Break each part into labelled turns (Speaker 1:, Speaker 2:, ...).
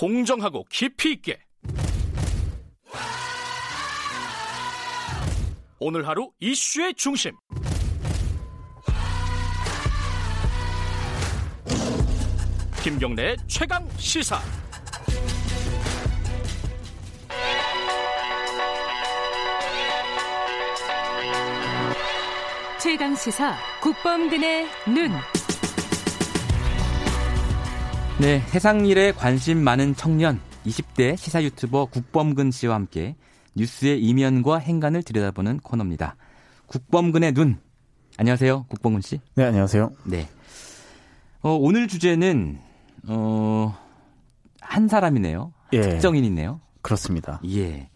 Speaker 1: 공정하고 깊이 있게. 오늘 하루 이슈의 중심. 김경래의 최강 시사.
Speaker 2: 최강 시사 국범근의 눈.
Speaker 3: 네, 세상 일에 관심 많은 청년 20대 시사 유튜버 국범근 씨와 함께 뉴스의 이면과 행간을 들여다보는 코너입니다. 국범근의 눈. 안녕하세요, 국범근 씨.
Speaker 4: 네, 안녕하세요.
Speaker 3: 네. 어, 오늘 주제는 어, 한 사람이네요.
Speaker 4: 예.
Speaker 3: 특정인이네요.
Speaker 4: 그렇습니다.
Speaker 3: 예.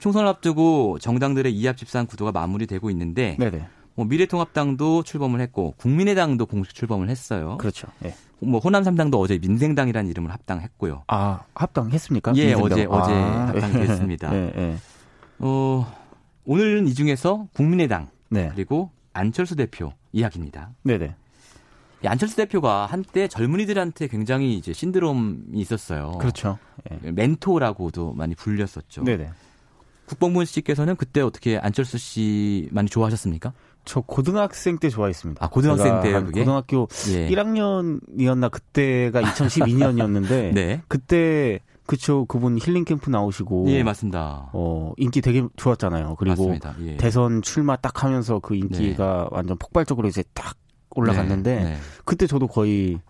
Speaker 3: 총선을 앞두고 정당들의 이합 집산 구도가 마무리되고 있는데
Speaker 4: 네네.
Speaker 3: 뭐 미래통합당도 출범을 했고 국민의당도 공식 출범을 했어요.
Speaker 4: 그렇죠. 예.
Speaker 3: 뭐 호남 3당도 어제 민생당이라는 이름을 합당했고요.
Speaker 4: 아, 합당했습니까?
Speaker 3: 예,
Speaker 4: 민생당?
Speaker 3: 어제 어제
Speaker 4: 아,
Speaker 3: 합당됐습니다.
Speaker 4: 예, 예.
Speaker 3: 어, 오늘은 이 중에서 국민의당
Speaker 4: 네.
Speaker 3: 그리고 안철수 대표 이야기입니다.
Speaker 4: 네네.
Speaker 3: 이 안철수 대표가 한때 젊은이들한테 굉장히 이제 신드롬이 있었어요.
Speaker 4: 그렇죠. 예.
Speaker 3: 멘토라고도 많이 불렸었죠.
Speaker 4: 네네.
Speaker 3: 국방부 씨께서는 그때 어떻게 안철수 씨 많이 좋아하셨습니까?
Speaker 4: 저 고등학생 때 좋아했습니다.
Speaker 3: 아, 고등학생 때요,
Speaker 4: 한
Speaker 3: 그게?
Speaker 4: 고등학교
Speaker 3: 예.
Speaker 4: 1학년이었나 그때가 2012년이었는데
Speaker 3: 네.
Speaker 4: 그때 그쵸 그분 힐링 캠프 나오시고
Speaker 3: 예, 맞습니다.
Speaker 4: 어 인기 되게 좋았잖아요. 그리고.
Speaker 3: 예.
Speaker 4: 대선 출마 딱 하면서 그 인기가 완전 폭발적으로 이제 딱 올라갔는데
Speaker 3: 네, 네.
Speaker 4: 그때 저도 거의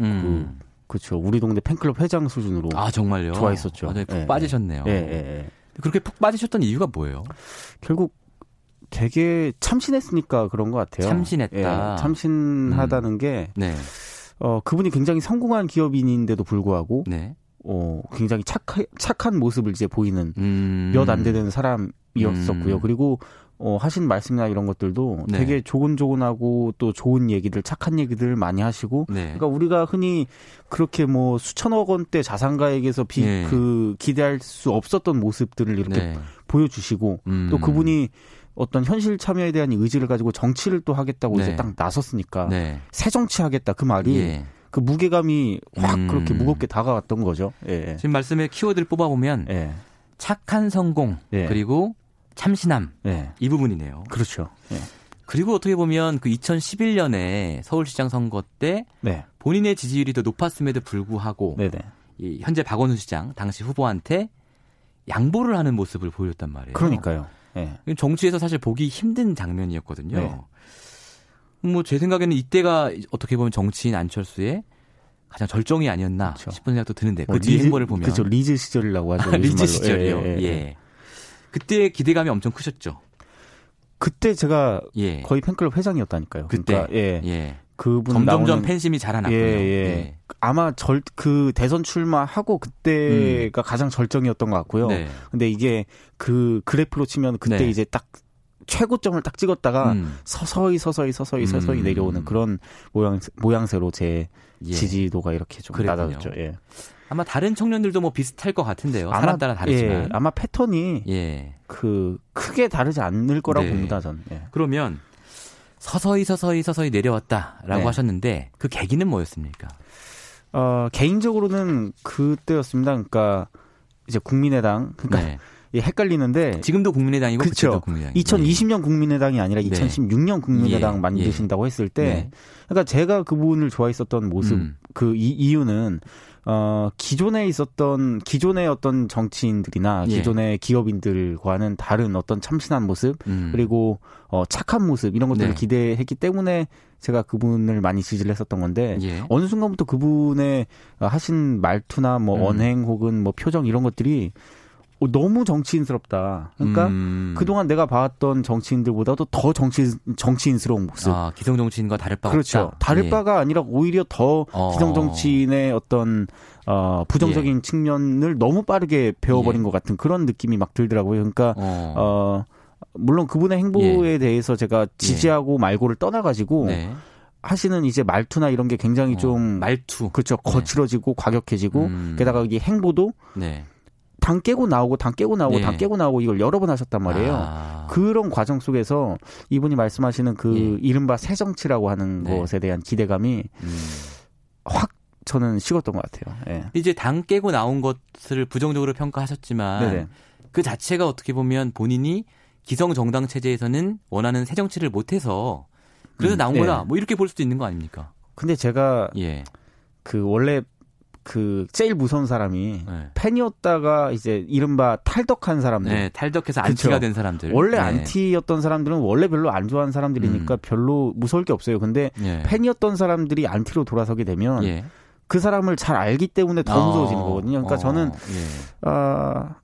Speaker 3: 음.
Speaker 4: 그쵸 우리 동네 팬클럽 회장 수준으로
Speaker 3: 아, 정말요?
Speaker 4: 좋아했었죠.
Speaker 3: 완전히 푹
Speaker 4: 예,
Speaker 3: 빠지셨네요.
Speaker 4: 예, 예, 예.
Speaker 3: 그렇게 푹 빠지셨던 이유가 뭐예요?
Speaker 4: 결국 되게 참신했으니까 그런 것 같아요.
Speaker 3: 참신했다.
Speaker 4: 예, 참신하다는 게
Speaker 3: 네.
Speaker 4: 어, 그분이 굉장히 성공한 기업인인데도 불구하고
Speaker 3: 네.
Speaker 4: 어, 굉장히 착하, 착한 모습을 이제 보이는
Speaker 3: 음.
Speaker 4: 몇안 되는 사람이었었고요.
Speaker 3: 음.
Speaker 4: 그리고 어, 하신 말씀이나 이런 것들도
Speaker 3: 네.
Speaker 4: 되게 조곤조곤하고 또 좋은 얘기들, 착한 얘기들 많이 하시고
Speaker 3: 네.
Speaker 4: 그러니까 우리가 흔히 그렇게 뭐 수천억 원대 자산가에게서 비,
Speaker 3: 예.
Speaker 4: 그 기대할 수 없었던 모습들을 이렇게
Speaker 3: 네.
Speaker 4: 보여주시고
Speaker 3: 음.
Speaker 4: 또 그분이 어떤 현실 참여에 대한 의지를 가지고 정치를 또 하겠다고
Speaker 3: 네.
Speaker 4: 이제 딱 나섰으니까
Speaker 3: 네.
Speaker 4: 새 정치 하겠다 그 말이
Speaker 3: 예.
Speaker 4: 그 무게감이 확
Speaker 3: 음.
Speaker 4: 그렇게 무겁게 다가왔던 거죠. 예.
Speaker 3: 지금 말씀에 키워드를 뽑아보면
Speaker 4: 예.
Speaker 3: 착한 성공
Speaker 4: 예.
Speaker 3: 그리고 참신함
Speaker 4: 예.
Speaker 3: 이 부분이네요.
Speaker 4: 그렇죠. 예.
Speaker 3: 그리고 어떻게 보면 그 2011년에 서울시장 선거 때
Speaker 4: 네.
Speaker 3: 본인의 지지율이 더 높았음에도 불구하고
Speaker 4: 네네.
Speaker 3: 이 현재 박원순 시장 당시 후보한테 양보를 하는 모습을 보였단 말이에요.
Speaker 4: 그러니까요. 예.
Speaker 3: 정치에서 사실 보기 힘든 장면이었거든요.
Speaker 4: 네.
Speaker 3: 뭐제 생각에는 이때가 어떻게 보면 정치인 안철수의 가장 절정이 아니었나
Speaker 4: 그렇죠.
Speaker 3: 싶은 생각도 드는데
Speaker 4: 그뭐
Speaker 3: 뒤에 행보를 보면
Speaker 4: 그렇죠. 리즈 시절이라고 하죠.
Speaker 3: 리즈. 시절이요.
Speaker 4: 예,
Speaker 3: 예,
Speaker 4: 예, 예.
Speaker 3: 그때 기대감이 엄청 크셨죠.
Speaker 4: 그때 제가
Speaker 3: 예.
Speaker 4: 거의 팬클럽 회장이었다니까요.
Speaker 3: 그때
Speaker 4: 그러니까 예.
Speaker 3: 예.
Speaker 4: 그분
Speaker 3: 점점점
Speaker 4: 나오는
Speaker 3: 팬심이 자라났고요.
Speaker 4: 예, 예. 아마 절 그 대선 출마하고 그때가 가장 절정이었던 것 같고요.
Speaker 3: 음. 네.
Speaker 4: 근데 이게 그 그래프로 치면 그때
Speaker 3: 네.
Speaker 4: 이제 딱 최고점을 딱 찍었다가
Speaker 3: 음.
Speaker 4: 서서히 서서히 서서히 서서히
Speaker 3: 음.
Speaker 4: 내려오는 그런 모양 모양새로 제
Speaker 3: 예.
Speaker 4: 지지도가 이렇게 좀
Speaker 3: 그랬군요.
Speaker 4: 낮아졌죠. 예.
Speaker 3: 아마 다른 청년들도 뭐 비슷할 것 같은데요. 사람 따라
Speaker 4: 예,
Speaker 3: 다르지만.
Speaker 4: 아마 패턴이
Speaker 3: 예.
Speaker 4: 그 크게 다르지 않을 거라고
Speaker 3: 네.
Speaker 4: 봅니다. 전. 예.
Speaker 3: 그러면 서서히 서서히 서서히 내려왔다라고
Speaker 4: 네.
Speaker 3: 하셨는데 그 계기는 뭐였습니까?
Speaker 4: 어, 개인적으로는 그때였습니다. 그러니까 이제 국민의당 그러니까
Speaker 3: 네.
Speaker 4: 예, 헷갈리는데
Speaker 3: 지금도 국민의당이고. 그때도 국민의당.
Speaker 4: 2020년 국민의당이 아니라
Speaker 3: 네.
Speaker 4: 2016년 국민의당
Speaker 3: 예,
Speaker 4: 만드신다고 했을 때,
Speaker 3: 네.
Speaker 4: 그러니까 제가 그분을 좋아했었던 모습,
Speaker 3: 음.
Speaker 4: 그 이, 이유는 어 기존에 있었던 기존의 어떤 정치인들이나
Speaker 3: 예.
Speaker 4: 기존의 기업인들과는 다른 어떤 참신한 모습
Speaker 3: 음.
Speaker 4: 그리고 어 착한 모습 이런 것들을
Speaker 3: 네.
Speaker 4: 기대했기 때문에 제가 그분을 많이 지지를 했었던 건데
Speaker 3: 예.
Speaker 4: 어느 순간부터 그분의 하신 말투나 뭐
Speaker 3: 음.
Speaker 4: 언행 혹은 뭐 표정 이런 것들이 어, 너무 정치인스럽다. 그러니까
Speaker 3: 음.
Speaker 4: 그동안 내가 봐왔던 정치인들보다도 더 정치 정치인스러운 모습.
Speaker 3: 아, 기성 정치인과 다를 바
Speaker 4: 그렇죠.
Speaker 3: 없다.
Speaker 4: 다를
Speaker 3: 예.
Speaker 4: 바가 아니라 오히려 더
Speaker 3: 어.
Speaker 4: 기성 정치인의 어떤 어 부정적인 측면을 너무 빠르게 배워버린
Speaker 3: 예.
Speaker 4: 것 같은 그런 느낌이 막 들더라고요. 그러니까
Speaker 3: 어.
Speaker 4: 어 물론 그분의 행보에 대해서 제가 지지하고 말고를 떠나가지고
Speaker 3: 네.
Speaker 4: 하시는 이제 말투나 이런 게 굉장히
Speaker 3: 어,
Speaker 4: 좀
Speaker 3: 말투.
Speaker 4: 그렇죠 거칠어지고 과격해지고
Speaker 3: 음.
Speaker 4: 게다가 이 행보도
Speaker 3: 네.
Speaker 4: 당 깨고 나오고 당 깨고 나오고
Speaker 3: 예.
Speaker 4: 당 깨고 나오고 이걸 여러 번 하셨단 말이에요.
Speaker 3: 아.
Speaker 4: 그런 과정 속에서 이분이 말씀하시는 그
Speaker 3: 예.
Speaker 4: 이른바 새 정치라고 하는
Speaker 3: 네.
Speaker 4: 것에 대한 기대감이
Speaker 3: 음.
Speaker 4: 확 저는 식었던 것 같아요. 예.
Speaker 3: 이제 당 깨고 나온 것을 부정적으로 평가하셨지만
Speaker 4: 네네.
Speaker 3: 그 자체가 어떻게 보면 본인이 기성 정당 체제에서는 원하는 새 정치를 못해서 그래서
Speaker 4: 음,
Speaker 3: 나온 거다.
Speaker 4: 예.
Speaker 3: 뭐 이렇게 볼 수도 있는 거 아닙니까?
Speaker 4: 근데 제가
Speaker 3: 예.
Speaker 4: 그 원래 그 제일 무서운 사람이
Speaker 3: 네.
Speaker 4: 팬이었다가 이제 이른바 탈덕한 사람들.
Speaker 3: 네, 탈덕해서
Speaker 4: 그쵸.
Speaker 3: 안티가 된 사람들.
Speaker 4: 원래
Speaker 3: 네.
Speaker 4: 안티였던 사람들은 원래 별로 안 좋아하는 사람들이니까
Speaker 3: 음.
Speaker 4: 별로 무서울 게 없어요. 근데
Speaker 3: 예.
Speaker 4: 팬이었던 사람들이 안티로 돌아서게 되면
Speaker 3: 예.
Speaker 4: 그 사람을 잘 알기 때문에 더
Speaker 3: 어,
Speaker 4: 무서워지는 거거든요. 그러니까
Speaker 3: 어,
Speaker 4: 저는
Speaker 3: 예.
Speaker 4: 아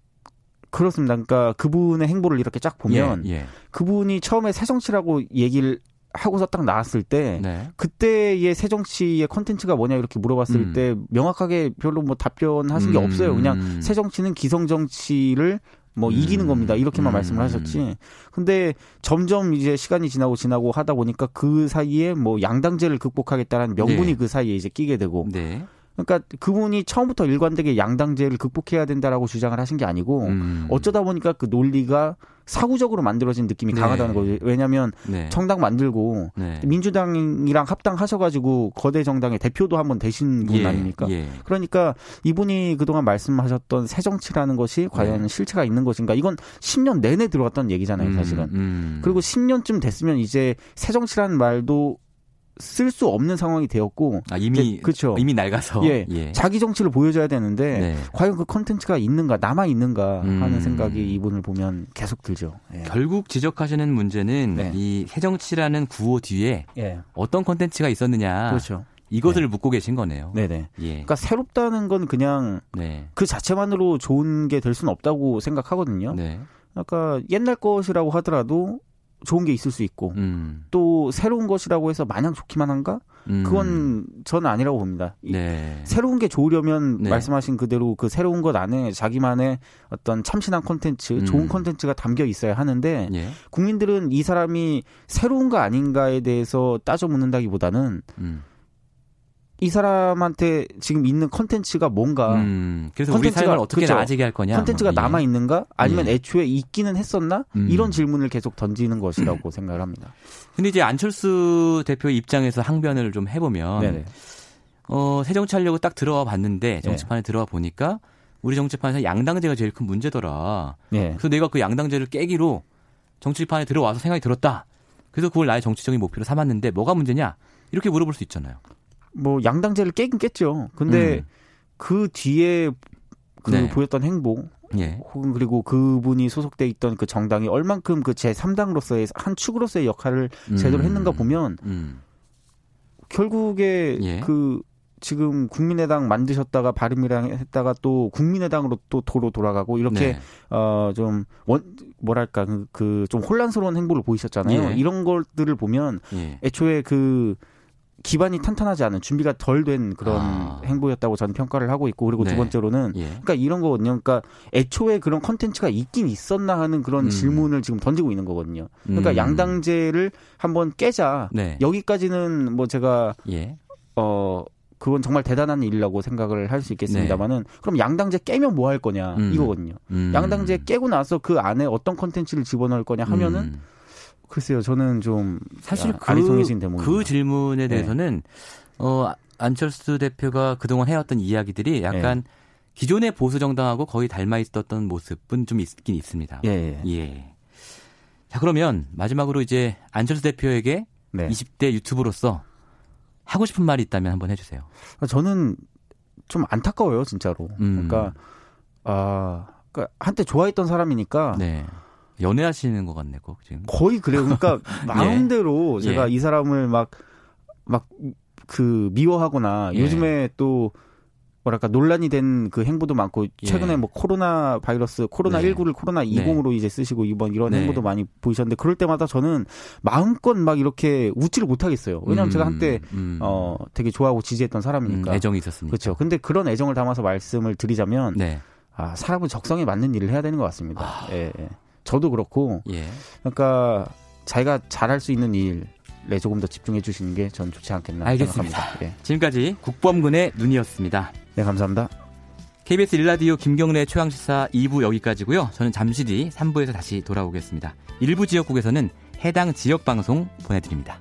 Speaker 4: 그렇습니다. 그러니까 그분의 행보를 이렇게 쫙 보면
Speaker 3: 예, 예.
Speaker 4: 그분이 처음에 새정치라고 얘기를 하고서 딱 나왔을 때
Speaker 3: 네.
Speaker 4: 그때의 새정치의 컨텐츠가 뭐냐 이렇게 물어봤을
Speaker 3: 음.
Speaker 4: 때 명확하게 별로 뭐 답변하신 게
Speaker 3: 음,
Speaker 4: 없어요. 그냥
Speaker 3: 음.
Speaker 4: 새정치는 기성 정치를 뭐
Speaker 3: 음.
Speaker 4: 이기는 겁니다. 이렇게만
Speaker 3: 음.
Speaker 4: 말씀을 하셨지. 근데 점점 이제 시간이 지나고 지나고 하다 보니까 그 사이에 뭐 양당제를 극복하겠다는 명분이
Speaker 3: 네.
Speaker 4: 그 사이에 이제 끼게 되고
Speaker 3: 네.
Speaker 4: 그러니까 그분이 처음부터 일관되게 양당제를 극복해야 된다라고 주장을 하신 게 아니고
Speaker 3: 음.
Speaker 4: 어쩌다 보니까 그 논리가 사후적으로 만들어진 느낌이
Speaker 3: 네.
Speaker 4: 강하다는 거죠. 왜냐하면
Speaker 3: 네.
Speaker 4: 정당 만들고
Speaker 3: 네.
Speaker 4: 민주당이랑 합당하셔가지고 거대 정당의 대표도 한번 되신 분
Speaker 3: 예,
Speaker 4: 아닙니까?
Speaker 3: 예.
Speaker 4: 그러니까 이분이 그동안 말씀하셨던 새 정치라는 것이 과연
Speaker 3: 네.
Speaker 4: 실체가 있는 것인가? 이건 10년 내내 들어왔던 얘기잖아요, 사실은.
Speaker 3: 음, 음.
Speaker 4: 그리고 10년쯤 됐으면 이제 새 정치라는 말도 쓸 수 없는 상황이 되었고
Speaker 3: 아, 이미
Speaker 4: 그쵸.
Speaker 3: 이미 낡아서
Speaker 4: 예, 자기 정치를 보여줘야 되는데
Speaker 3: 네.
Speaker 4: 과연 그 컨텐츠가 있는가 남아 있는가 하는
Speaker 3: 음.
Speaker 4: 생각이 이분을 보면 계속 들죠. 예.
Speaker 3: 결국 지적하시는 문제는
Speaker 4: 네.
Speaker 3: 이 새정치라는 구호 뒤에
Speaker 4: 예.
Speaker 3: 어떤 컨텐츠가 있었느냐
Speaker 4: 그렇죠.
Speaker 3: 이것을 묻고 계신 거네요.
Speaker 4: 네네.
Speaker 3: 예.
Speaker 4: 그러니까 새롭다는 건 그냥
Speaker 3: 네.
Speaker 4: 그 자체만으로 좋은 게 될 수는 없다고 생각하거든요.
Speaker 3: 네.
Speaker 4: 그러니까 옛날 것이라고 하더라도 좋은 게 있을 수 있고
Speaker 3: 음.
Speaker 4: 또 새로운 것이라고 해서 마냥 좋기만 한가?
Speaker 3: 음.
Speaker 4: 그건 저는 아니라고 봅니다. 이-
Speaker 3: 네.
Speaker 4: 새로운 게 좋으려면
Speaker 3: 네.
Speaker 4: 말씀하신 그대로 그 새로운 것 안에 자기만의 어떤 참신한 콘텐츠,
Speaker 3: 음.
Speaker 4: 좋은 콘텐츠가 담겨 있어야 하는데
Speaker 3: 예.
Speaker 4: 국민들은 이 사람이 새로운가 아닌가에 대해서 따져 묻는다기보다는
Speaker 3: 음.
Speaker 4: 이 사람한테 지금 있는 콘텐츠가 뭔가
Speaker 3: 음. 그래서 우리 삶을 어떻게
Speaker 4: 그쵸.
Speaker 3: 나아지게 할 거냐.
Speaker 4: 콘텐츠가
Speaker 3: 예.
Speaker 4: 남아 있는가 아니면
Speaker 3: 예.
Speaker 4: 애초에 있기는 했었나
Speaker 3: 음.
Speaker 4: 이런 질문을 계속 던지는 것이라고 생각을 합니다.
Speaker 3: 근데 이제 안철수 대표 입장에서 항변을 좀 해보면
Speaker 4: 네네.
Speaker 3: 어, 새정치 하려고 딱 들어와
Speaker 4: 네.
Speaker 3: 봤는데 정치판에 들어와 보니까 우리 정치판에서 양당제가 제일 큰 문제더라.
Speaker 4: 예.
Speaker 3: 그래서 내가 그 양당제를 깨기로 정치판에 들어와서 생각이 들었다. 그래서 그걸 나의 정치적인 목표로 삼았는데 뭐가 문제냐? 이렇게 물어볼 수 있잖아요.
Speaker 4: 뭐 양당제를 깨긴 깼죠. 근데
Speaker 3: 음.
Speaker 4: 그 뒤에 그
Speaker 3: 네.
Speaker 4: 보였던 행보
Speaker 3: 예.
Speaker 4: 혹은 그리고 그분이 소속돼 있던 그 정당이 얼만큼 그 제 3당으로서의 한 축으로서의 역할을 제대로
Speaker 3: 음.
Speaker 4: 했는가 보면
Speaker 3: 음.
Speaker 4: 결국에
Speaker 3: 예.
Speaker 4: 그 지금 국민의당 만드셨다가 바른미래당 했다가 또 국민의당으로 또 도로 돌아가고 이렇게
Speaker 3: 네.
Speaker 4: 어좀 원 뭐랄까 그 좀 혼란스러운 행보를 보이셨잖아요.
Speaker 3: 예.
Speaker 4: 이런 것들을 보면
Speaker 3: 예.
Speaker 4: 애초에 그 기반이 탄탄하지 않은 준비가 덜 된 그런
Speaker 3: 아.
Speaker 4: 행보였다고 저는 평가를 하고 있고 그리고
Speaker 3: 네.
Speaker 4: 두 번째로는
Speaker 3: 예.
Speaker 4: 그러니까 이런 거거든요. 그러니까 애초에 그런 컨텐츠가 있긴 있었나 하는 그런
Speaker 3: 음.
Speaker 4: 질문을 지금 던지고 있는 거거든요. 그러니까
Speaker 3: 음.
Speaker 4: 양당제를 한번 깨자.
Speaker 3: 네.
Speaker 4: 여기까지는 뭐 제가
Speaker 3: 예.
Speaker 4: 어 그건 정말 대단한 일이라고 생각을 할 수 있겠습니다만은 그럼 양당제 깨면 뭐 할 거냐
Speaker 3: 네. 음.
Speaker 4: 이거거든요.
Speaker 3: 음.
Speaker 4: 양당제 깨고 나서 그 안에 어떤 컨텐츠를 집어넣을 거냐 하면은
Speaker 3: 음.
Speaker 4: 글쎄요 저는 좀
Speaker 3: 사실
Speaker 4: 아,
Speaker 3: 그,
Speaker 4: 아리송해진 대목입니다.
Speaker 3: 그 질문에
Speaker 4: 네.
Speaker 3: 대해서는 어 안철수 대표가 그동안 해왔던 이야기들이 약간
Speaker 4: 네.
Speaker 3: 기존의 보수 정당하고 거의 닮아 있었던 모습은 좀 있긴 있습니다.
Speaker 4: 예, 예.
Speaker 3: 예. 자 그러면 마지막으로 이제 안철수 대표에게
Speaker 4: 네.
Speaker 3: 20대 유튜브로서 하고 싶은 말이 있다면 한번 해주세요.
Speaker 4: 저는 좀 안타까워요 진짜로.
Speaker 3: 음.
Speaker 4: 그러니까 아 그러니까 한때 좋아했던 사람이니까
Speaker 3: 네. 연애하시는 것 같네, 꼭 지금.
Speaker 4: 거의 그래요. 그러니까 마음대로
Speaker 3: 예.
Speaker 4: 제가 이 사람을 막 막 그 미워하거나
Speaker 3: 예.
Speaker 4: 요즘에 또 뭐랄까 논란이 된 그 행보도 많고 최근에
Speaker 3: 예.
Speaker 4: 뭐 코로나 바이러스 코로나
Speaker 3: 네.
Speaker 4: 19를 코로나
Speaker 3: 네.
Speaker 4: 20으로 이제 쓰시고 이번 이런
Speaker 3: 네.
Speaker 4: 행보도 많이 보이셨는데 그럴 때마다 저는 마음껏 막 이렇게 웃지를 못하겠어요. 왜냐하면
Speaker 3: 음,
Speaker 4: 제가 한때
Speaker 3: 음,
Speaker 4: 어 되게 좋아하고 지지했던
Speaker 3: 음,
Speaker 4: 사람이니까.
Speaker 3: 애정이 있었으니까.
Speaker 4: 그렇죠. 근데 그런 애정을 담아서 말씀을 드리자면
Speaker 3: 네.
Speaker 4: 아, 사람은 적성에 맞는 일을 해야 되는 것 같습니다. 예, 예. 저도 그렇고
Speaker 3: 예.
Speaker 4: 그러니까 자기가 잘할 수 있는 일에 조금 더 집중해 주시는 게 전 좋지 않겠나
Speaker 3: 알겠습니다.
Speaker 4: 생각합니다. 예.
Speaker 3: 지금까지 국범근의 눈이었습니다.
Speaker 4: 네, 감사합니다.
Speaker 3: KBS 일라디오 김경래 최강시사 2부 여기까지고요. 저는 잠시 뒤 3부에서 다시 돌아오겠습니다. 일부 지역국에서는 해당 지역 방송 보내드립니다.